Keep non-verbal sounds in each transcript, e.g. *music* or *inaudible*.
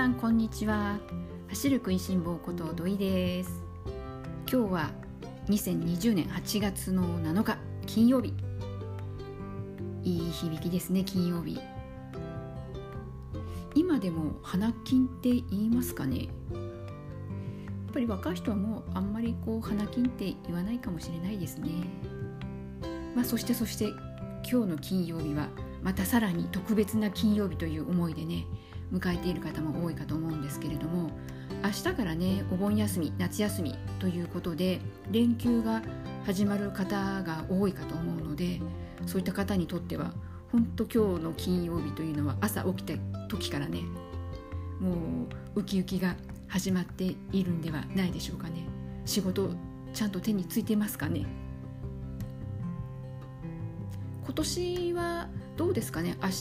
さんこんにちは。走る食いしん坊こと土井です。今日は2020年8月の7日金曜日。いい響きですね金曜日。今でも花金って言いますかね。やっぱり若い人はもうあんまりこう花金って言わないかもしれないですね。まあそしてそして今日の金曜日はまたさらに特別な金曜日という思いでね迎えている方も多いかと思うんですけれども明日からねお盆休み夏休みということで連休が始まる方が多いかと思うのでそういった方にとっては本当今日の金曜日というのは朝起きた時からねもうウキウキが始まっているんではないでしょうかね。仕事ちゃんと手についてますかね。今年はどうですかね明日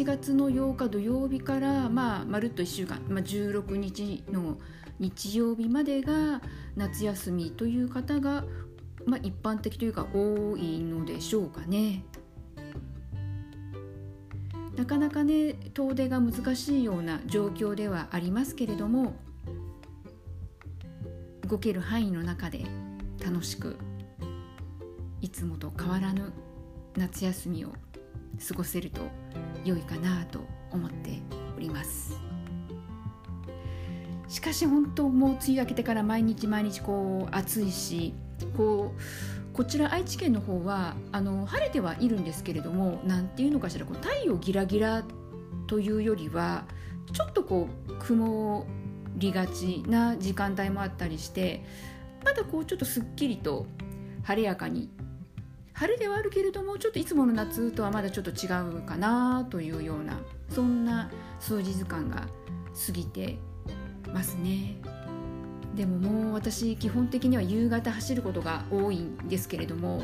8月の8日土曜日からまあまるっと1週間、まあ、16日の日曜日までが夏休みという方が、まあ、一般的というか多いのでしょうかね。なかなかね遠出が難しいような状況ではありますけれども動ける範囲の中で楽しくいつもと変わらぬ夏休みを過ごせると良いかなと思っております。しかし本当もう梅雨明けてから毎日毎日こう暑いしこうこちら愛知県の方はあの晴れてはいるんですけれども何ていうのかしらこう太陽ギラギラというよりはちょっとこう曇りがちな時間帯もあったりしてまだこうちょっとすっきりと晴れやかに晴れではあるけれどもちょっといつもの夏とはまだちょっと違うかなというようなそんな数日間が過ぎてますねでももう私基本的には夕方走ることが多いんですけれども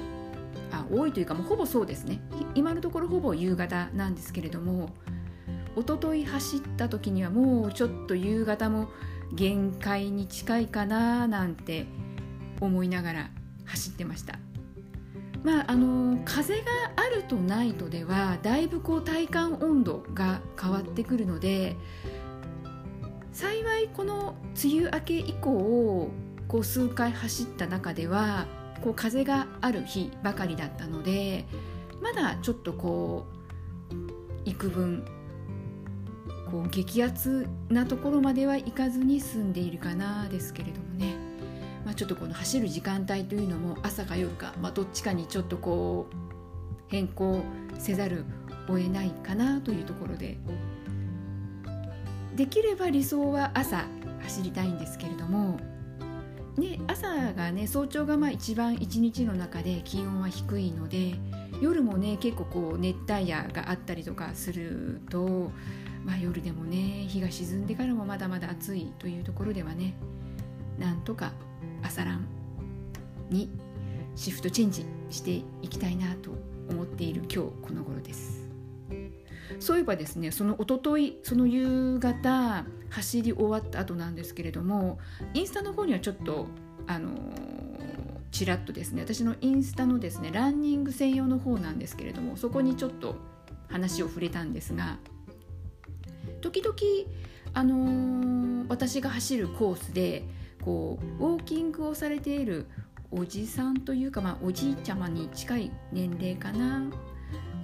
あ多いというかもうほぼそうですね今のところほぼ夕方なんですけれども一昨日走った時にはもうちょっと夕方も限界に近いかななんて思いながら走ってました。まあ、あの風があるとないとではだいぶこう体感温度が変わってくるので幸いこの梅雨明け以降こう数回走った中ではこう風がある日ばかりだったのでまだちょっとこう幾分こう激アツなところまではいかずに済んでいるかなですけれどもね。まあ、ちょっとこの走る時間帯というのも朝か夜か、まあ、どっちかにちょっとこう変更せざるを得ないかなというところで。できれば理想は朝走りたいんですけれども、ね、朝がね早朝がまあ一番一日の中で気温は低いので夜もね結構こう熱帯夜があったりとかすると、まあ、夜でもね日が沈んでからもまだまだ暑いというところではねなんとか朝ランにシフトチェンジしていきたいなと思っている今日この頃です。そういえばですねその一昨日その夕方走り終わった後なんですけれどもインスタの方にはちょっとあのちらっとですね私のインスタのですねランニング専用の方なんですけれどもそこにちょっと話を触れたんですが時々あのー、私が走るコースでこうウォーキングをされているおじさんというか、まあ、おじいちゃまに近い年齢かな。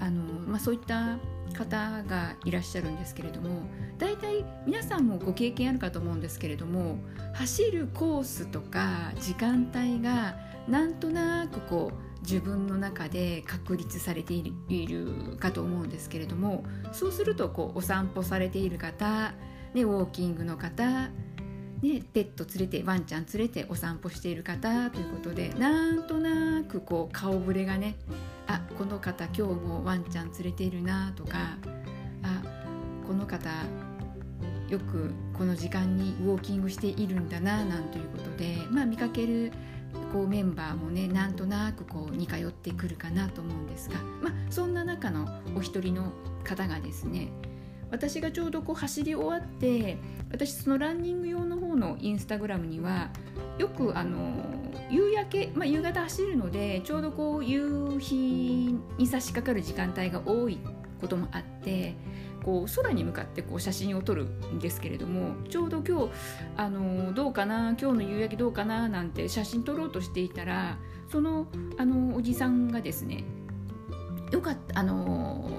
あの、まあ、そういった方がいらっしゃるんですけれども大体皆さんもご経験あるかと思うんですけれども走るコースとか時間帯がなんとなくこう自分の中で確立されているかと思うんですけれどもそうするとこうお散歩されている方、ね、ウォーキングの方ね、ペット連れてワンちゃん連れてお散歩している方ということでなんとなくこう顔ぶれがねあこの方今日もワンちゃん連れているなとかあこの方よくこの時間にウォーキングしているんだななんていうことで、まあ、見かけるこうメンバーもねなんとなくこう似通ってくるかなと思うんですが、まあ、そんな中のお一人の方がですね私がちょうどこう走り終わって私そのランニング用の方のインスタグラムにはよくあの夕焼け、まあ、夕方走るのでちょうどこう夕日に差し掛かる時間帯が多いこともあってこう空に向かってこう写真を撮るんですけれどもちょうど今日あのどうかな今日の夕焼けどうかななんて写真撮ろうとしていたらそのあのおじさんがですねよかったあの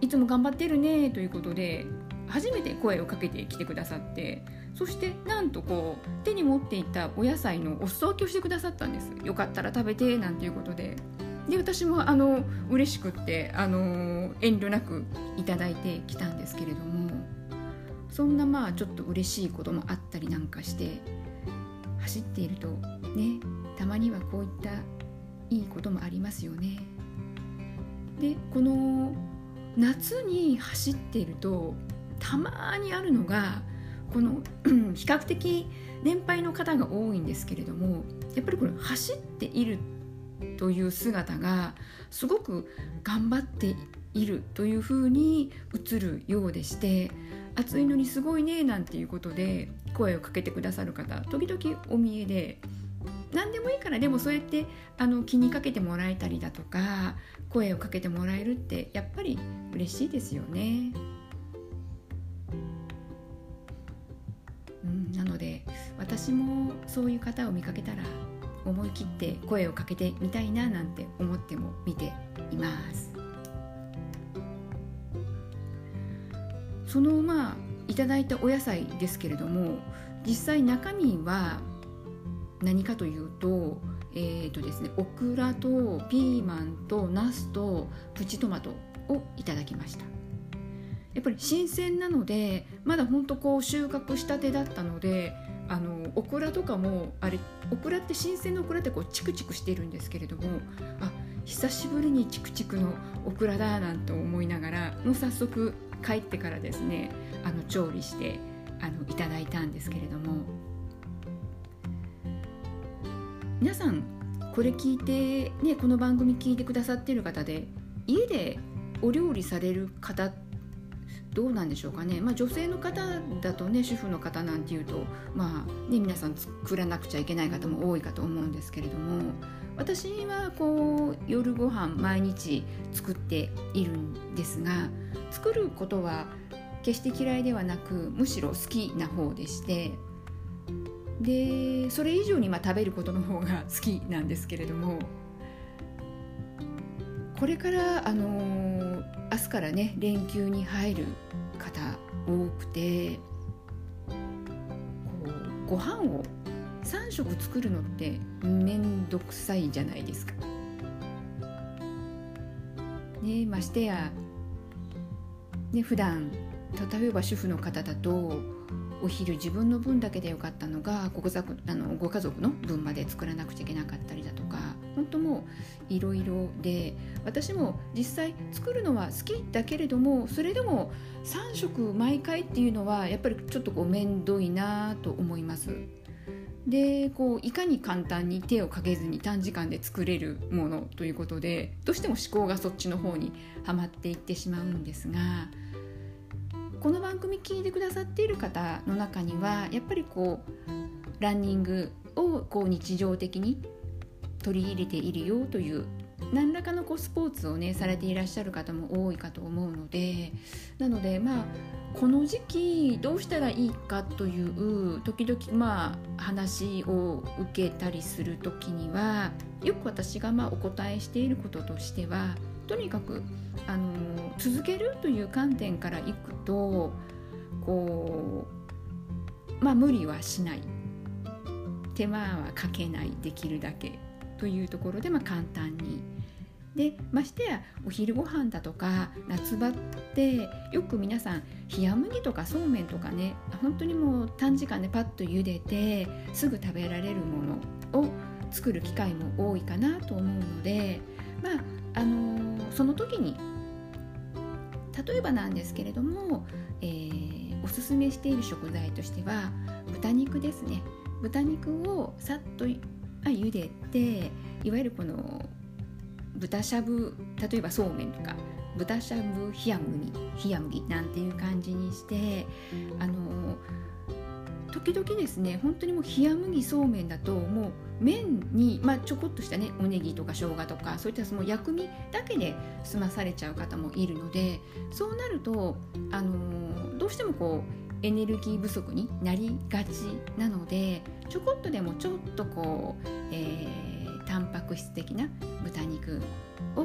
いつも頑張ってるねということで初めて声をかけてきてくださってそしてなんとこう手に持っていたお野菜のお裾分けをしてくださったんです。よかったら食べてなんていうことで。で私もあの嬉しくってあの遠慮なくいただいてきたんですけれどもそんなまあちょっと嬉しいこともあったりなんかして走っているとねたまにはこういったいいこともありますよね。でこの夏に走っているとたまにあるのがこの *clears throat* 比較的年配の方が多いんですけれどもやっぱりこれ走っているという姿がすごく頑張っているというふうに映るようでして暑いのにすごいねなんていうことで声をかけてくださる方時々お見えで何でもいいからでもそうやってあの気にかけてもらえたりだとか声をかけてもらえるってやっぱり嬉しいですよね。私もそういう方を見かけたら思い切って声をかけてみたいななんて思っても見ています。そのまあいただいたお野菜ですけれども実際中身は何かというとえーとですね、オクラとピーマンとナスとプチトマトをいただきました。やっぱり新鮮なのでまだほんとこう収穫したてだったのであのオクラとかもあれオクラって新鮮なオクラってこうチクチクしてるんですけれどもあ久しぶりにチクチクのオクラだなんて思いながらもう早速帰ってからですねあの調理してあのいただいたんですけれども。皆さんこれ聞いて、ね、この番組聞いてくださってる方で家でお料理される方ってどうなんでしょうかね、まあ、女性の方だとね主婦の方なんていうと、まあね、皆さん作らなくちゃいけない方も多いかと思うんですけれども私はこう夜ご飯毎日作っているんですが作ることは決して嫌いではなくむしろ好きな方でしてでそれ以上にまあ食べることの方が好きなんですけれどもこれからあの明日からね連休に入る方多くてこうご飯を3食作るのって面倒くさいじゃないですか。ね、ましてや、ね、普段例えば主婦の方だとお昼自分の分だけでよかったのがご家族あのご家族の分まで作らなくちゃいけなかったりだとか本当もういろいろで私も実際作るのは好きだけれどもそれでも3食毎回っていうのはやっぱりちょっとこう面倒いなと思います。でこういかに簡単に手をかけずに短時間で作れるものということでどうしても思考がそっちの方にはまっていってしまうんですがこの番組聞いてくださっている方の中にはやっぱりこうランニングをこう日常的に取り入れているよという何らかのこうスポーツをねされていらっしゃる方も多いかと思うのでなのでまあこの時期どうしたらいいかという時々まあ話を受けたりする時にはよく私がまあお答えしていることとしてはとにかくあの続けるという観点からいくとこうまあ無理はしない。手間はかけないできるだけというところで、まあ、簡単に。でましてやお昼ご飯だとか夏場ってよく皆さん冷麦とかそうめんとかね本当にもう短時間でパッと茹でてすぐ食べられるものを作る機会も多いかなと思うのでまああの、その時に例えばなんですけれども、えー、おすすめしている食材としては豚肉ですね。豚肉をさっと茹でていわゆるこの豚しゃぶ例えばそうめんとか豚しゃぶ冷や麦冷や麦なんていう感じにしてあの時々ですね本当にもう冷麦そうめんだともう麺に、まあ、ちょこっとしたねおネギとか生姜とかそういったその薬味だけで済まされちゃう方もいるのでそうなると、あのー、どうしてもこうエネルギー不足になりがちなのでちょこっとでもちょっとこう、えー、タンパク質的な豚肉を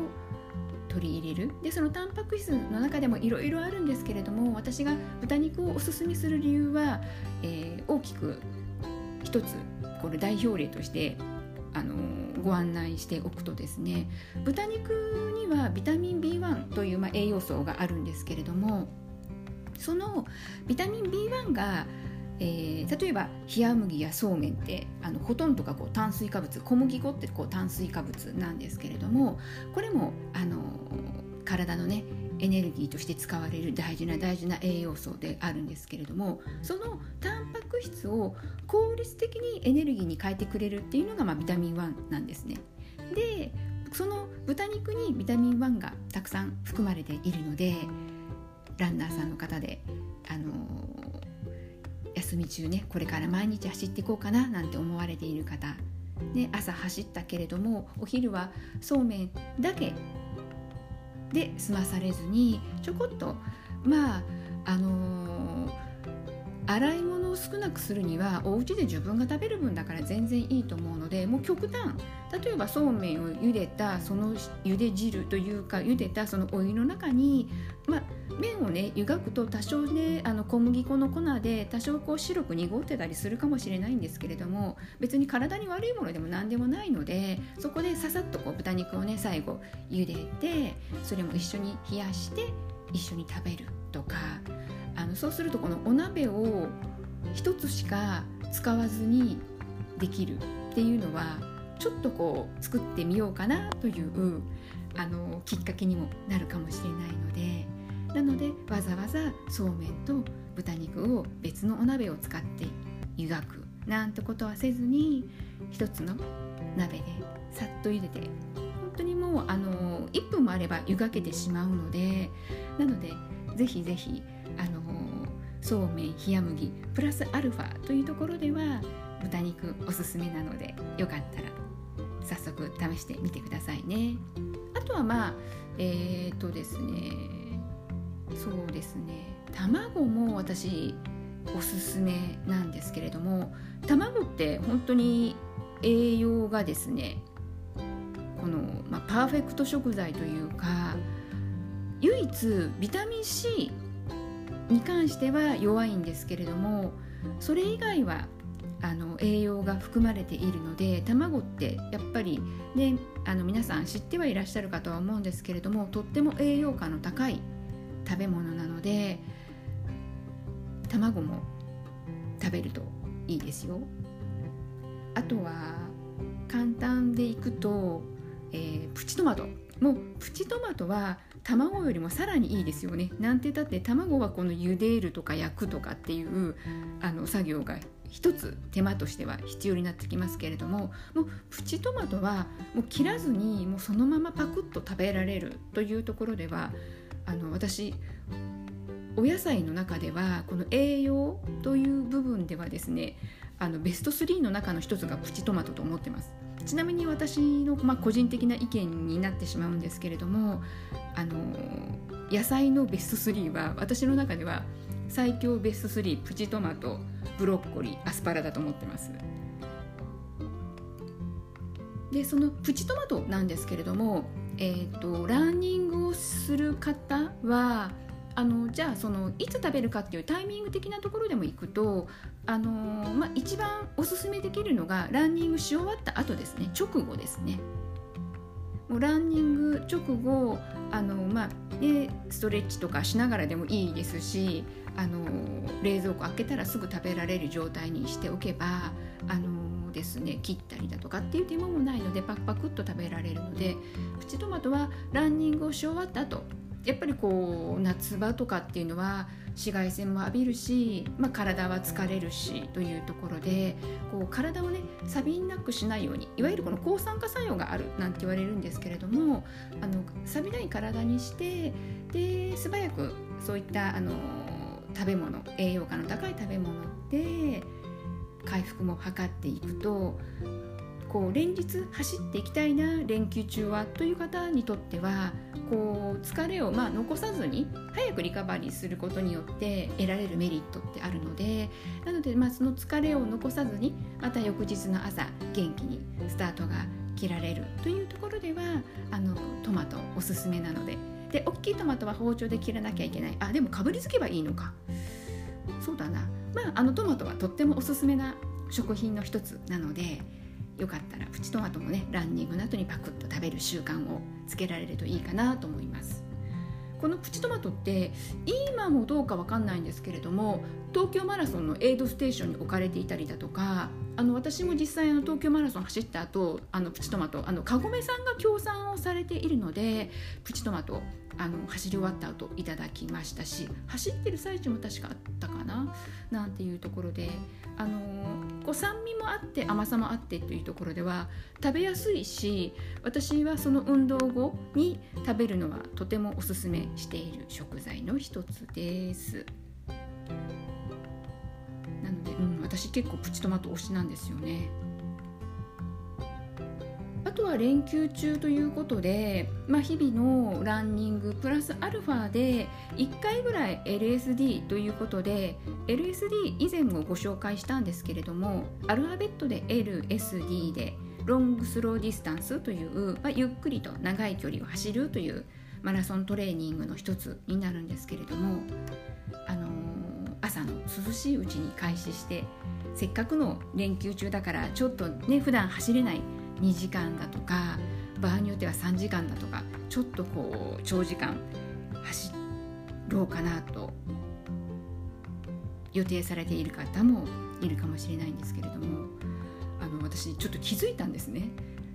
取り入れる。でそのタンパク質の中でもいろいろあるんですけれども私が豚肉をおすすめする理由は、えー、大きく一つこれ代表例としてあのご案内しておくとですね豚肉にはビタミン B1 という、まあ、栄養素があるんですけれどもそのビタミン B1 がえー、例えば冷麦やそうめんってあのほとんどがこう炭水化物小麦粉ってこう炭水化物なんですけれどもこれもあの体のねエネルギーとして使われる大事な大事な栄養素であるんですけれどもそのタンパク質を効率的にエネルギーに変えてくれるっていうのが、まあ、ビタミン1なんですね。でその豚肉にビタミン1がたくさん含まれているのでランナーさんの方であの休み中ねこれから毎日走っていこうかななんて思われている方、ね、朝走ったけれどもお昼はそうめんだけ。で済まされずにちょこっとまああのー、洗い物を少なくするにはお家で自分が食べる分だから全然いいと思うのでもう極端。例えばそうめんを茹でたその茹で汁というか茹でたそのお湯の中に、まあ、麺をね湯がくと多少ねあの小麦粉の粉で多少こう白く濁ってたりするかもしれないんですけれども別に体に悪いものでも何でもないのでそこでささっとこう豚肉をね最後茹でてそれも一緒に冷やして一緒に食べるとかあのそうするとこのお鍋を一つしか使わずにできるっていうのはちょっとこう作ってみようかなというあのきっかけにもなるかもしれないのでなのでわざわざそうめんと豚肉を別のお鍋を使って湯がくなんてことはせずに一つの鍋でさっと茹でて本当にもうあの1分もあれば湯がけてしまうのでなのでぜひぜひあのそうめん冷麦プラスアルファというところでは豚肉おすすめなのでよかったら早速試してみてくださいね。あとはまあえっ、ー、とですねそうですね。卵も私おすすめなんですけれども卵って本当に栄養がですねこの、まあ、パーフェクト食材というか唯一ビタミン C に関しては弱いんですけれどもそれ以外はあの栄養が含まれているので卵ってやっぱりねあの皆さん知ってはいらっしゃるかとは思うんですけれどもとっても栄養価の高い食べ物なので卵も食べるといいですよ。あとは簡単でいくと、えー、プチトマト。もうプチトマトは卵よりもさらにいいですよね。なんてだって卵はこの茹でるとか焼くとかっていうあの作業が一つ手間としては必要になってきますけれどももうプチトマトはもう切らずにもうそのままパクッと食べられるというところではあの私お野菜の中ではこの栄養という部分ではですねあのベスト3の中の一つがプチトマトと思ってます。ちなみに私の、まあ、個人的な意見になってしまうんですけれどもあの野菜のベスト3は私の中では最強ベスト3プチトマトブロッコリーアスパラだと思ってますでそのプチトマトなんですけれどもえーと、ランニングをする方はあのじゃあそのいつ食べるかっていうタイミング的なところでも行くとあの、まあ、一番おすすめできるのがランニングし終わった後ですね直後ですね。もうランニング直後あの、まあね、ストレッチとかしながらでもいいですしあの冷蔵庫開けたらすぐ食べられる状態にしておけばあのですね切ったりだとかっていう手間もないのでパクパクっと食べられるのでプチトマトはランニングをし終わった後やっぱりこう夏場とかっていうのは紫外線も浴びるし、まあ、体は疲れるしというところでこう体をね錆びなくしないようにいわゆるこの抗酸化作用があるなんて言われるんですけれどもあの錆びない体にしてで素早くそういったあの食べ物栄養価の高い食べ物で回復も図っていくとこう連日走っていきたいな連休中はという方にとってはこう疲れをまあ残さずに早くリカバリーすることによって得られるメリットってあるのでなのでまあその疲れを残さずにまた翌日の朝元気にスタートが切られるというところではあのトマトおすすめなのでで大きいトマトは包丁で切らなきゃいけない。あでもかぶりつけばいいのか。そうだな。まああのトマトはとってもおすすめな食品の一つなのでよかったらプチトマトもねランニングの後にパクッと食べる習慣をつけられるといいかなと思います。このプチトマトって今もどうかわかんないんですけれども東京マラソンのエイドステーションに置かれていたりだとかあの私も実際あの東京マラソン走った後あのプチトマトあのカゴメさんが協賛をされているのでプチトマトあの走り終わった後いただきましたし走ってる最中も確かあったかななんていうところであのこう酸味もあって甘さもあってというところでは食べやすいし私はその運動後に食べるのはとてもおすすめしている食材の一つです。なので、うん、私結構プチトマト推しなんですよね。あとは連休中ということで、まあ、日々のランニングプラスアルファで1回ぐらい LSD ということで LSD 以前もご紹介したんですけれどもアルファベットで LSD で long slow distance という、まあ、ゆっくりと長い距離を走るというマラソントレーニングの一つになるんですけれども、あのー、朝の涼しいうちに開始してせっかくの連休中だからちょっとね普段走れない2時間だとか場合によっては3時間だとかちょっとこう長時間走ろうかなと予定されている方もいるかもしれないんですけれどもあの私ちょっと気づいたんですね。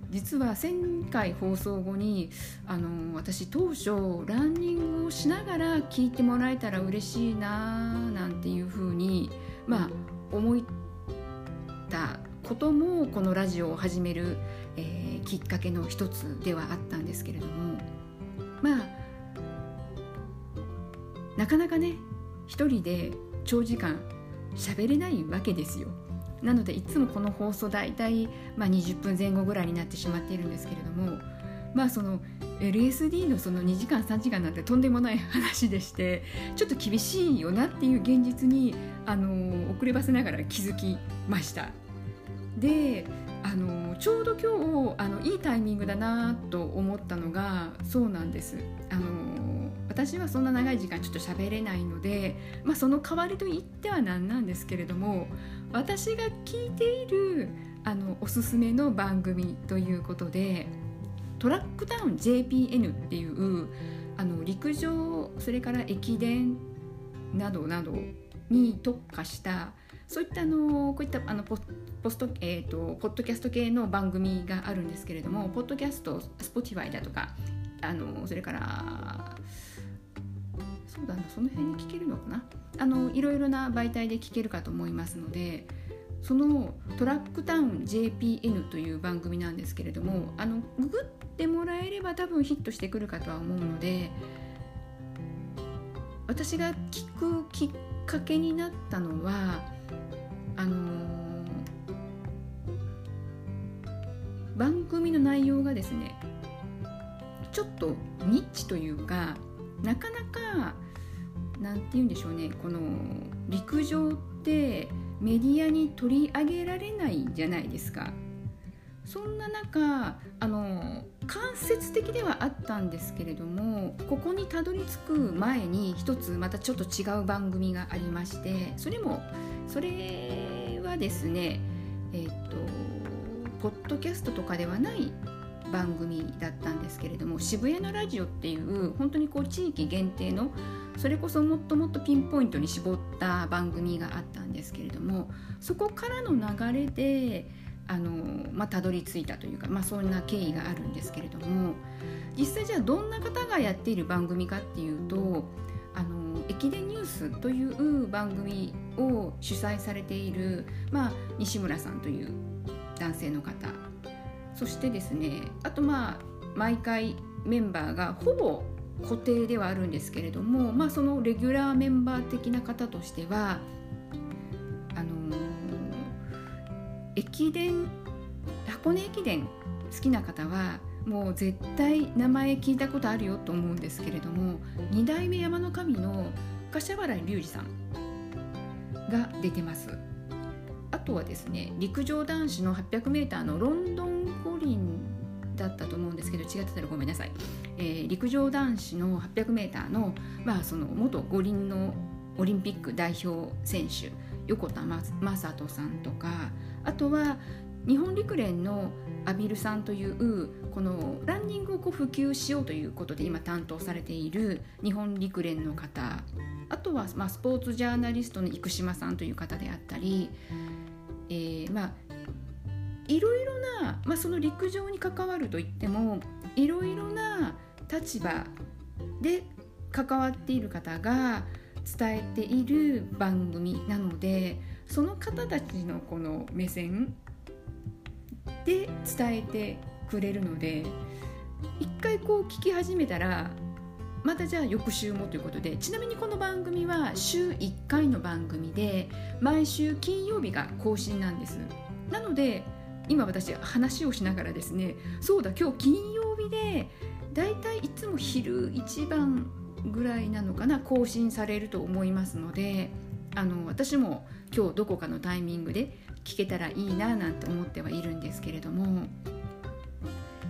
実は1000回放送後にあの私当初ランニングをしながら聞いてもらえたら嬉しいななんていうふうにまあ思ったこともこのラジオを始める、えー、きっかけの一つではあったんですけれどもまあなかなかね一人で長時間喋れないわけですよ。なのでいつもこの放送大体、まあ、20分前後ぐらいになってしまっているんですけれどもまあその LSD のその2時間3時間なんてとんでもない話でしてちょっと厳しいよなっていう現実にあの遅ればせながら気づきました。であのちょうど今日あのいいタイミングだなと思ったのがそうなんです。あの私はそんな長い時間ちょっと喋れないので、まあ、その代わりと言ってはなんなんですけれども私が聞いているあのおすすめの番組ということでトラックダウン JPN っていうあの陸上それから駅伝などなどに特化したそういったあのこういったあのポスト、えーと、ポッドキャスト系の番組があるんですけれどもポッドキャスト Spotify だとかあのそれからそうだなその辺に聞けるのかな？あのいろいろな媒体で聞けるかと思いますのでそのトラックタウン JPN という番組なんですけれどもあのググってもらえれば多分ヒットしてくるかとは思うので私が聞くきっかけになったのはあのー、番組の内容がですねちょっとニッチというかなかなか何て言うんでしょうねこの陸上ってメディアに取り上げられないじゃないですか。そんな中あの間接的ではあったんですけれどもここにたどり着く前に一つまたちょっと違う番組がありましてそれもそれはですねえっ、とポッドキャストとかではない番組だったんですけれども渋谷のラジオっていう本当にこう地域限定のそれこそもっともっとピンポイントに絞った番組があったんですけれどもそこからの流れであのまあ、たどり着いたというか、まあ、そんな経緯があるんですけれども実際じゃあどんな方がやっている番組かっていうとあの駅伝ニュースという番組を主催されている、まあ、西村さんという男性の方そしてですねあとまあ毎回メンバーがほぼ固定ではあるんですけれども、まあ、そのレギュラーメンバー的な方としては駅伝箱根駅伝好きな方はもう絶対名前聞いたことあるよと思うんですけれども二代目山の神の柏原隆二さんが出てます。あとはですね陸上男子の 800m のロンドン五輪だったと思うんですけど違ってたらごめんなさい、えー、陸上男子の 800m の,、まあその元五輪のオリンピック代表選手横田正人さんとかあとは日本陸連のアビルさんというこのランニングをこう普及しようということで今担当されている日本陸連の方。あとはまスポーツジャーナリストの生島さんという方であったり、えー、まあいろいろな、まあ、その陸上に関わるといってもいろいろな立場で関わっている方が伝えている番組なのでその方たちのこの目線で伝えてくれるので一回こう聞き始めたらまたじゃあ翌週もということでちなみにこの番組は週1回の番組で毎週金曜日が更新なんです。なので今私話をしながらですねそうだ今日金曜日でだいたいいつも昼一番ぐらいなのかな更新されると思いますのであの私も今日どこかのタイミングで聞けたらいいななんて思ってはいるんですけれども。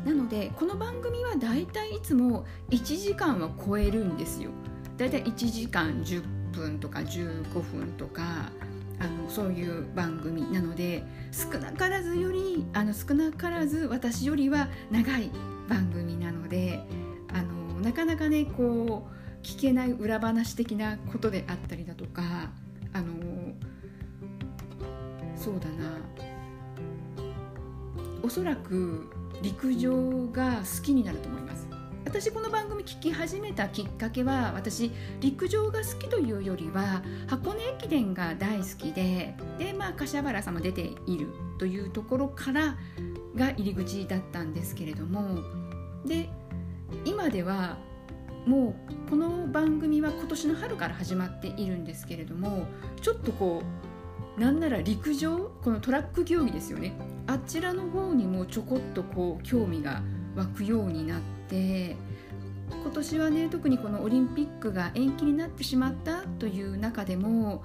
なのでこの番組はだいたいいつも1時間は超えるんですよ。だいたい1時間10分とか15分とかあのそういう番組。なので少なからずよりあの少なからず私よりは長い番組なのであのなかなかねこう聞けない裏話的なことであったりだとかそうだなおそらく陸上が好きになると思います。私この番組聞き始めたきっかけは私陸上が好きというよりは箱根駅伝が大好きでで、まあ、柏原さんも出ているというところからが入り口だったんですけれども。で今ではもうこの番組は今年の春から始まっているんですけれどもちょっとこうなんなら陸上このトラック競技ですよね。あちらの方にもちょこっとこう興味が湧くようになって今年はね特にこのオリンピックが延期になってしまったという中でも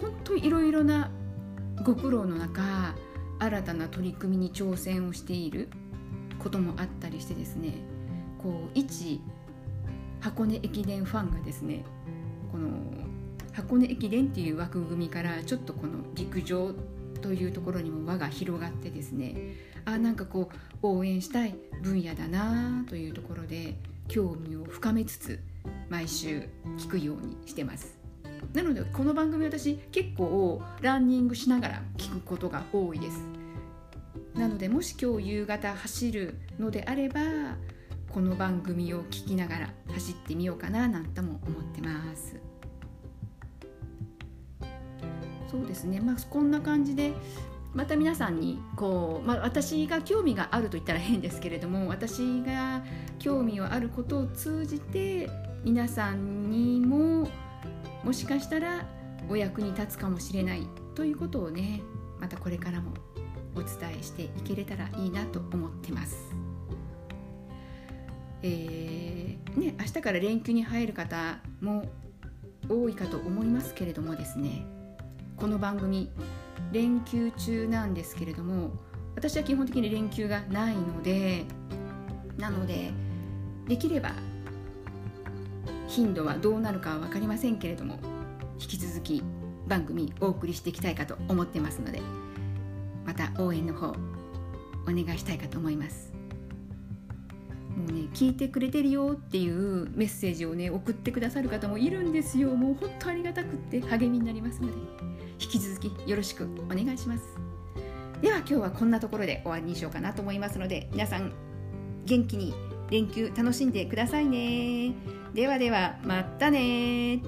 本当いろいろなご苦労の中新たな取り組みに挑戦をしていることもあったりしてですねこう一箱根駅伝ファンがですねこの箱根駅伝っていう枠組みからちょっとこの陸上というところにも輪が広がってですねあなんかこう応援したい分野だなというところで興味を深めつつ毎週聞くようにしてます。なのでこの番組私結構ランニングしながら聞くことが多いです。なのでもし今日夕方走るのであればこの番組を聞きながら走ってみようかななんとも思ってます。そうですねまあこんな感じでまた皆さんにこう、まあ、私が興味があると言ったら変ですけれども私が興味をあることを通じて皆さんにももしかしたらお役に立つかもしれないということをねまたこれからもお伝えしていけれたらいいなと思ってます。えー、ね、明日から連休に入る方も多いかと思いますけれどもですねこの番組連休中なんですけれども私は基本的に連休がないのでなのでできれば頻度はどうなるかは分かりませんけれども引き続き番組お送りしていきたいかと思ってますのでまた応援の方お願いしたいかと思います。もうね聞いてくれてるよっていうメッセージをね送ってくださる方もいるんですよ。もう本当ありがたくって励みになりますので。引き続きよろしくお願いします。では今日はこんなところで終わりにしようかなと思いますので皆さん元気に連休楽しんでくださいね。ではではまたね